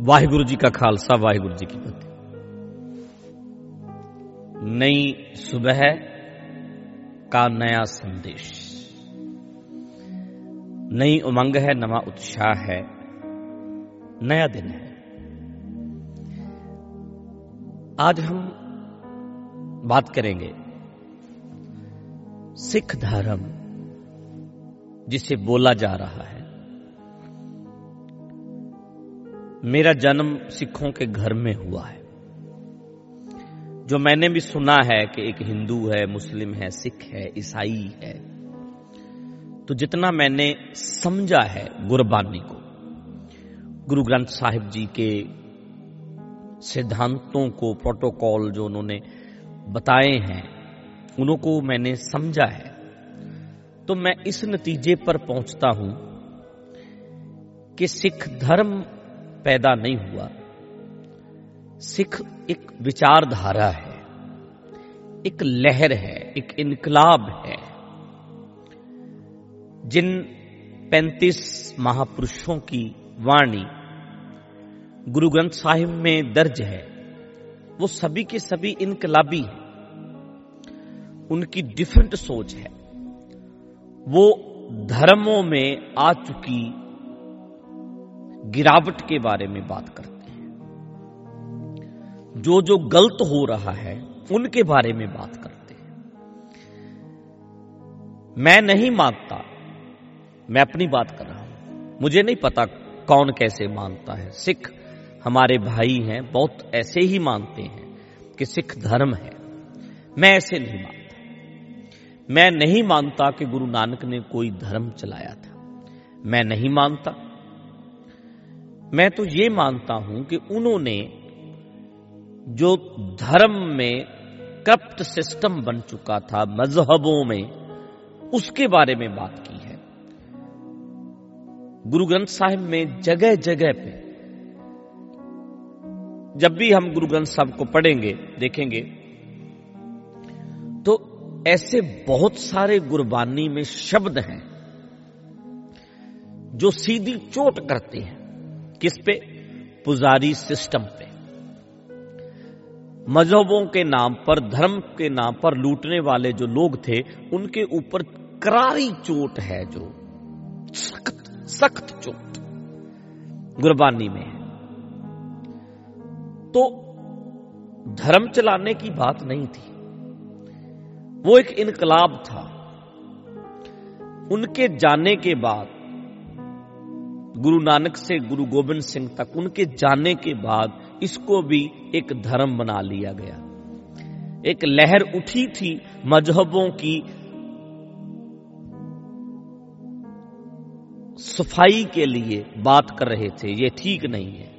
ਵਾਹਿਗੁਰੂ ਜੀ ਕਾ ਖਾਲਸਾ ਵਾਹਿਗੁਰੂ ਜੀ ਕੀ ਫਤਿਹ नई सुबह का नया संदेश नई उमंग है नवा उत्साह है नया दिन है आज हम बात करेंगे सिख धर्म जिसे बोला जा रहा है मेरा जन्म सिखों के घर में हुआ है। जो मैंने भी सुना है कि एक हिंदू है, मुस्लिम है, सिख है, ईसाई है तो जितना मैंने समझा है गुरबानी को, गुरु ग्रंथ साहिब जी के सिद्धांतों को, प्रोटोकॉल जो उन्होंने बताए हैं उनको मैंने समझा है तो मैं इस नतीजे पर पहुँचता हूँ कि सिख धर्म पैदा नहीं हुआ। सिख एक विचारधारा है, एक लहर है, एक इनकलाब है। जिन 35 महापुरुषों की वाणी गुरु ग्रंथ साहिब में दर्ज है, वो सभी के सभी इनकलाबी हैं। उनकी डिफरेंट सोच है। वो धर्मों में आ चुकी गिरावट के बारे में बात करते हैं। जो जो गलत हो रहा है, उनके बारे में बात करते हैं। मैं नहीं मानता, मैं अपनी बात कर रहा हूँ। मुझे नहीं पता कौन कैसे मानता है। सिख हमारे भाई हैं, बहुत ऐसे ही मानते हैं कि सिख धर्म है। मैं ऐसे नहीं मानता। मैं नहीं मानता कि गुरु नानक ने कोई धर्म चलाया था। मैं नहीं मानता। मैं तो ये मानता हूँ कि उन्होंने जो धर्म में करप्ट सिस्टम बन चुका था, मजहबों में, उसके बारे में बात की है। गुरु ग्रंथ साहिब में जगह जगह पे, जब भी हम गुरु ग्रंथ साहब को पढ़ेंगे, देखेंगे तो ऐसे बहुत सारे गुरबानी में शब्द हैं, जो सीधी चोट करते हैं। किस पे? पुजारी सिस्टम पे। मजहबों के नाम पर, धर्म के नाम पर लूटने वाले जो लोग थे, उनके ऊपर करारी चोट है जो। सख्त सख्त चोट। गुरबानी में है। तो धर्म चलाने की बात नहीं थी। वो एक इनकलाब था। उनके जाने के बाद गुरु नानक से गुरु गोविंद सिंह तक, उनके जाने के बाद इसको भी एक धर्म बना लिया गया। एक लहर उठी थी मजहबों की, सफ़ाई के लिए बात कर रहे थे, ये ठीक नहीं है।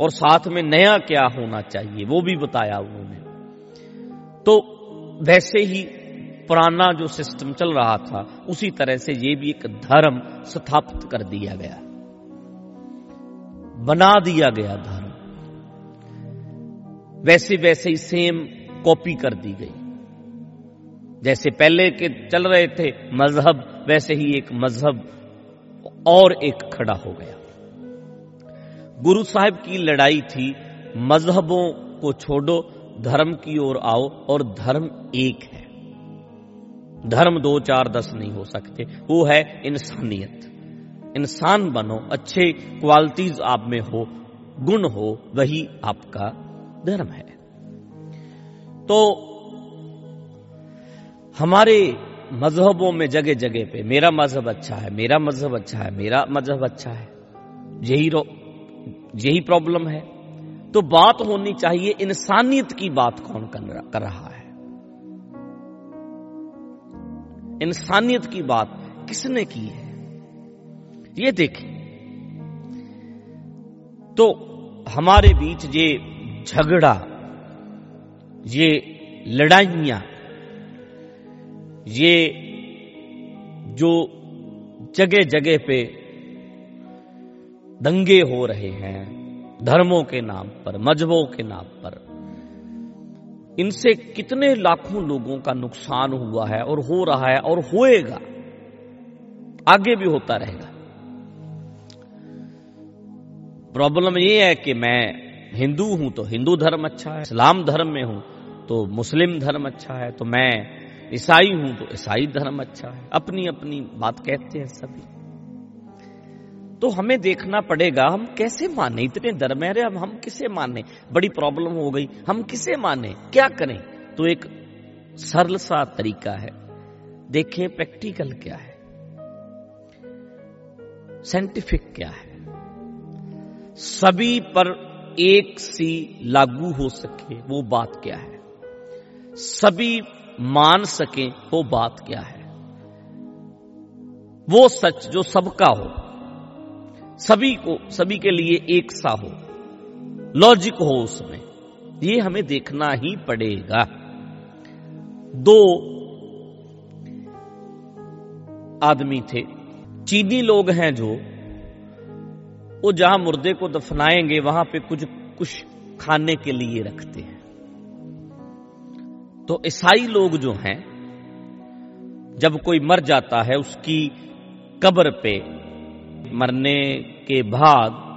और साथ में नया क्या होना चाहिए, वो भी बताया उन्होंने। तो वैसे ही पुराना जो सिस्टम चल रहा था, उसी तरह से ये भी एक धर्म स्थापित कर दिया गया। बना दिया गया धर्म। वैसे वैसे ही सेम कॉपी कर दी गई। जैसे पहले के चल रहे थे मज़हब, वैसे ही एक मज़हब और एक खड़ा हो गया। गुरु साहब की लड़ाई थी, मजहबों को छोड़ो, धर्म की ओर आओ और धर्म एक है। धर्म दो चार दस नहीं हो सकते। वो है इंसानियत। इंसान बनो, अच्छे क्वालिटीज आप में हो, गुण हो, वही आपका धर्म है। तो हमारे मजहबों में जगह जगह पे, मेरा मज़हब अच्छा है, मेरा मज़हब अच्छा है, मेरा मज़हब अच्छा है, यही रो, यही प्रॉब्लम है। तो बात होनी चाहिए, इंसानियत की बात कौन कर रहा है? इंसानियत की बात किसने की है? ये देखें। तो हमारे बीच ये झगड़ा, ये लड़ाइयाँ, ये जो जगह जगह पे दंगे हो रहे हैं, धर्मों के नाम पर, मजहबों के नाम पर इनसे कितने लाखों लोगों का नुकसान हुआ है और हो रहा है और होएगा। आगे भी होता रहेगा। प्रॉब्लम ये है कि मैं हिंदू हूँ तो हिंदू धर्म अच्छा है, इस्लाम धर्म में हूँ तो मुस्लिम धर्म अच्छा है तो मैं ईसाई हूँ तो ईसाई धर्म अच्छा है। अपनी अपनी बात कहते हैं सभी। तो हमें देखना पड़ेगा, हम कैसे माने? इतने धर्म है, अब हम किसे माने? बड़ी प्रॉब्लम हो गई, हम किसे माने? क्या करें? तो एक सरल सा तरीका है। देखें प्रैक्टिकल क्या है? साइंटिफिक क्या है? सभी पर एक सी लागू हो सके, वो बात क्या है? सभी मान सके, वो बात क्या है? वो सच जो सबका हो। सभी को, सभी के लिए एक सा हो। लॉजिक हो उसमें। ये हमें देखना ही पड़ेगा। दो आदमी थे। चीनी लोग हैं जो, वो जहाँ मुर्दे को दफनाएँगे, वहाँ पे कुछ कुछ खाने के लिए रखते हैं। तो ईसाई लोग जो हैं, जब कोई मर जाता है, उसकी कब्र पे मरने के बाद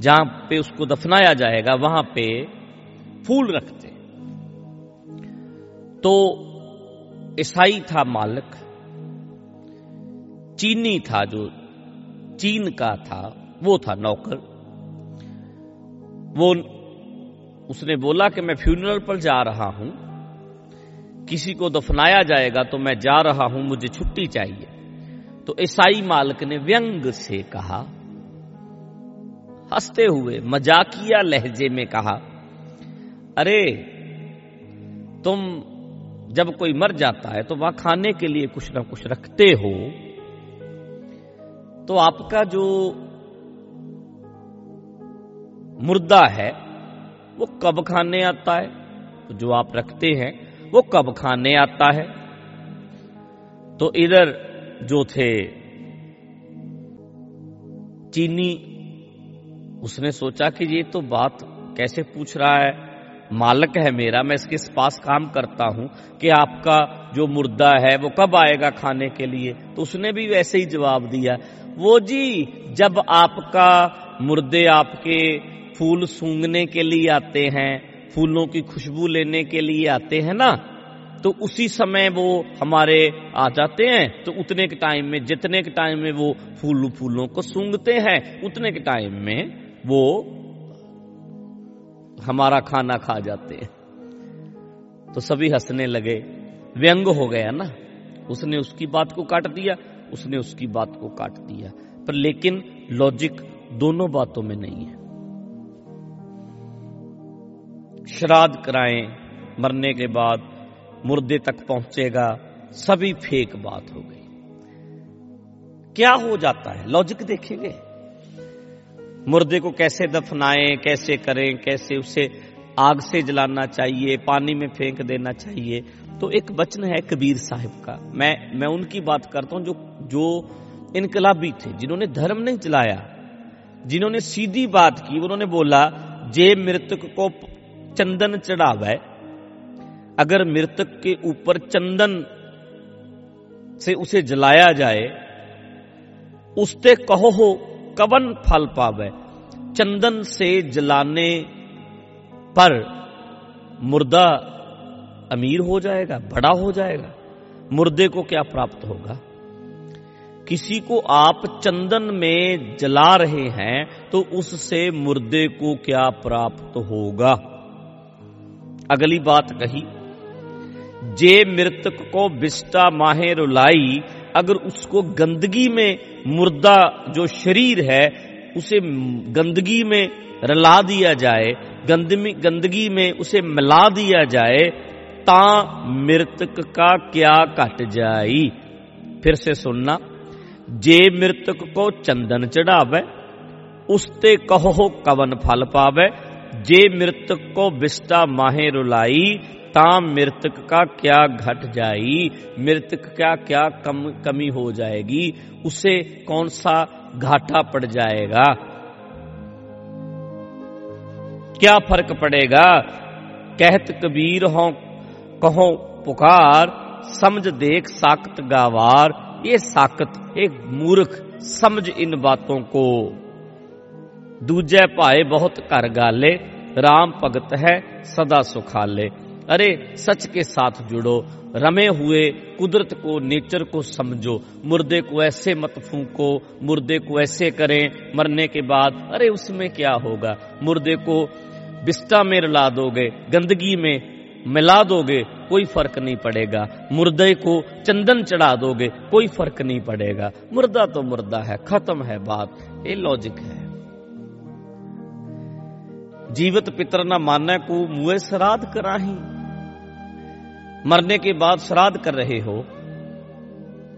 जहाँ पे उसको दफनाया जाएगा, वहाँ पे फूल रखते तो ईसाई था मालिक, चीनी था जो, चीन का था, वो था नौकर। वो उसने बोला कि मैं फ्यूनरल पर जा रहा हूँ, किसी को दफनाया जाएगा तो मैं जा रहा हूँ, मुझे छुट्टी चाहिए। तो ईसाई मालिक ने व्यंग से कहा, हँसते हुए, मजाकिया लहजे में कहा, अरे, तुम जब कोई मर जाता है तो वहाँ खाने के लिए कुछ ना कुछ रखते हो तो आपका जो मुर्दा है, वो कब खाने आता है? तो जो आप रखते हैं, वो कब खाने आता है? तो इधर जो थे। चीनी, उसने सोचा कि ये तो बात कैसे पूछ रहा है? मालक है मेरा, मैं इसके पास काम करता हूँ कि आपका जो मुर्दा है वो कब आएगा खाने के लिए। तो उसने भी वैसे ही जवाब दिया, वो जी, जब आपका मुर्दे आपके फूल सूंघने के लिए आते हैं, फूलों की खुशबू लेने के लिए आते हैं ना तो उसी समय वो हमारे आ जाते हैं। तो उतने के टाइम में, जितने के टाइम में वो फूल फूलों को सूंघते हैं, उतने के टाइम में वो हमारा खाना खा जाते हैं। तो सभी हंसने लगे। व्यंग हो गया ना। उसने उसकी बात को काट दिया, उसने उसकी बात को काट दिया। पर लेकिन लॉजिक दोनों बातों में नहीं है। श्राद्ध कराएँ, मरने के बाद मुर्दे तक पहुंचेगा, सभी फेक बात हो गई। क्या हो जाता है? लॉजिक देखेंगे। मुर्दे को कैसे दफनाएँ, कैसे करें, कैसे उसे आग से जलाना चाहिए, पानी में फेंक देना चाहिए? तो एक वचन है कबीर साहिब का। मैं मैं उनकी बात करता हूँ जो जो इनकलाबी थे, जिन्होंने धर्म नहीं चलाया जिन्होंने सीधी बात की, उन्होंने बोला जे मृतक को चंदन चढ़ावे अगर मृतक के ऊपर चंदन से उसे जलाया जाए उसते कहो हो, कवन फल पावे? चंदन से जलाने पर मुर्दा अमीर हो जाएगा, बड़ा हो जाएगा? मुर्दे को क्या प्राप्त होगा? किसी को आप चंदन में जला रहे हैं तो उससे मुर्दे को क्या प्राप्त होगा? अगली बात कही। जे मृतक को बिस्टा माहे रुलाई, अगर उसको गंदगी में मुर्दा जो शरीर है, उसे गंदगी में रला दिया जाए गंदगी में उसे मिला दिया जाए, ता मृतक का क्या कट जाई? फिर से सुनना। जे मृतक को चंदन चढ़ावे, उसते कहो कवन फल पावे, जे मृतक को बिस्टा माहे रुलाई ता मृतक का क्या घट जाई? मृतक क्या क्या कम, कमी हो जाएगी? उसे कौन सा घाटा पड़ जाएगा? क्या फ़र्क पड़ेगा? कहत कबीर हो, कहो, पुकार, समझ देख, साकत गावार। ये साकत एक मूर्ख, समझ इन बातों को। दूजे भाए बहुत कर गाले, राम भगत है, सदा सुखाले। अरे, सच के साथ जुड़ो, रमे हुए कुदरत को, नेचर को समझो, मुर्दे को ऐसे मत फूको, मुर्दे को ऐसे करें, मरने के बाद, अरे, उसमें क्या होगा? मुर्दे को बिस्टा में रला दोगे, गंदगी में मिला दोगे, कोई फ़र्क नहीं पड़ेगा। मुर्दे को चंदन चढ़ा दोगे, कोई फ़र्क नहीं पड़ेगा। मुर्दा तो मुर्दा है, खत्म है बात, ये लॉजिक है। जीवित पितर न माने को मुए श्राद्ध कराही। मरने के बाद श्राद्ध कर रहे हो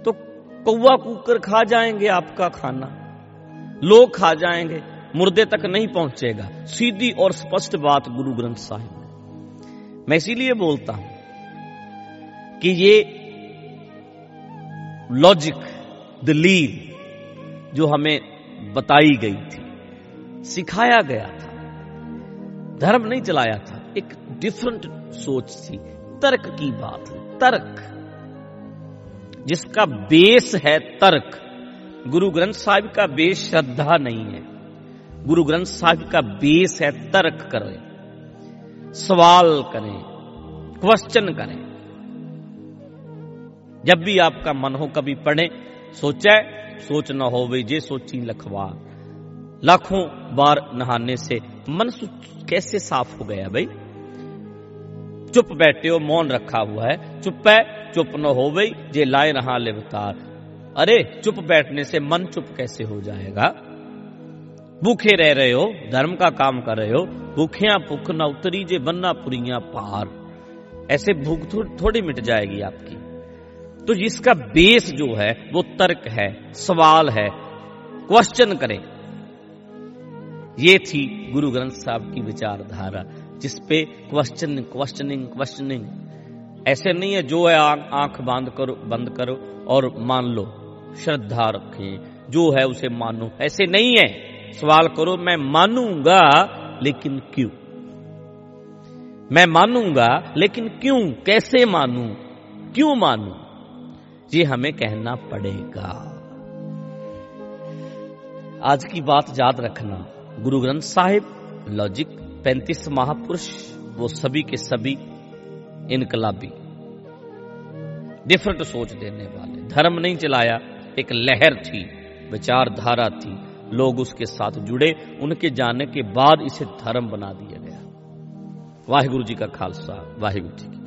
तो कौवा कूकर खा जाएँगे आपका खाना। लोग खा जाएँगे, मुर्दे तक नहीं पहुंचेगा। सीधी और स्पष्ट बात गुरु ग्रंथ साहिब में। मैं इसीलिए बोलता हूँ कि ये लॉजिक दलील जो हमें बताई गई थी, सिखाया गया था। धर्म नहीं चलाया था, एक डिफरेंट सोच थी। तर्क की बात, तर्क। जिसका बेस है तर्क। गुरु ग्रंथ साहिब का बेस श्रद्धा नहीं है। गुरु ग्रंथ साहिब का बेस है तर्क करें, सवाल करें क्वेश्चन करें। जब भी आपका मन हो कभी पढ़े, सोचे, सोच न हो वे जे सोची लखवा लाखों बार नहाने से मन कैसे साफ़ हो गया भाई? चुप बैठे हो मौन रखा हुआ है। चुप है चुप न हो गई जे लाए रहा लेवतार अरे चुप बैठने से मन चुप कैसे हो जाएगा? भूखे रह रहे हो धर्म का काम कर रहे हो भूखिया भूख न उतरी जे बन्ना पुरिया पार। ऐसे भूख थो, थोड़ी मिट जाएगी आपकी। तो जिसका बेस जो है वो तर्क है सवाल है क्वेश्चन करें। ये थी गुरु ग्रंथ साहब की विचारधारा। जिसपे क्वेश्चन क्वेश्चनिंग क्वेश्चनिंग ऐसे नहीं है, जो है आँख बंद करो बंद करो और मान लो, श्रद्धा रखें, जो है उसे मानो। ऐसे नहीं है। सवाल करो, मैं मानूँगा, लेकिन क्यों? मैं मानूँगा, लेकिन क्यों? कैसे मानू? क्यों मानू? ये हमें कहना पड़ेगा। आज की बात याद रखना। गुरु ग्रंथ साहिब लॉजिक पैंतीस महापुरुष, वो सभी के सभी इनकलाबी। डिफरेंट सोच देने वाले। धर्म नहीं चलाया, एक लहर थी, विचारधारा थी। लोग उसके साथ जुड़े, उनके जाने के बाद इसे धर्म बना दिया गया। वाहिगुरु जी का खालसा, वाहिगुरु जी की।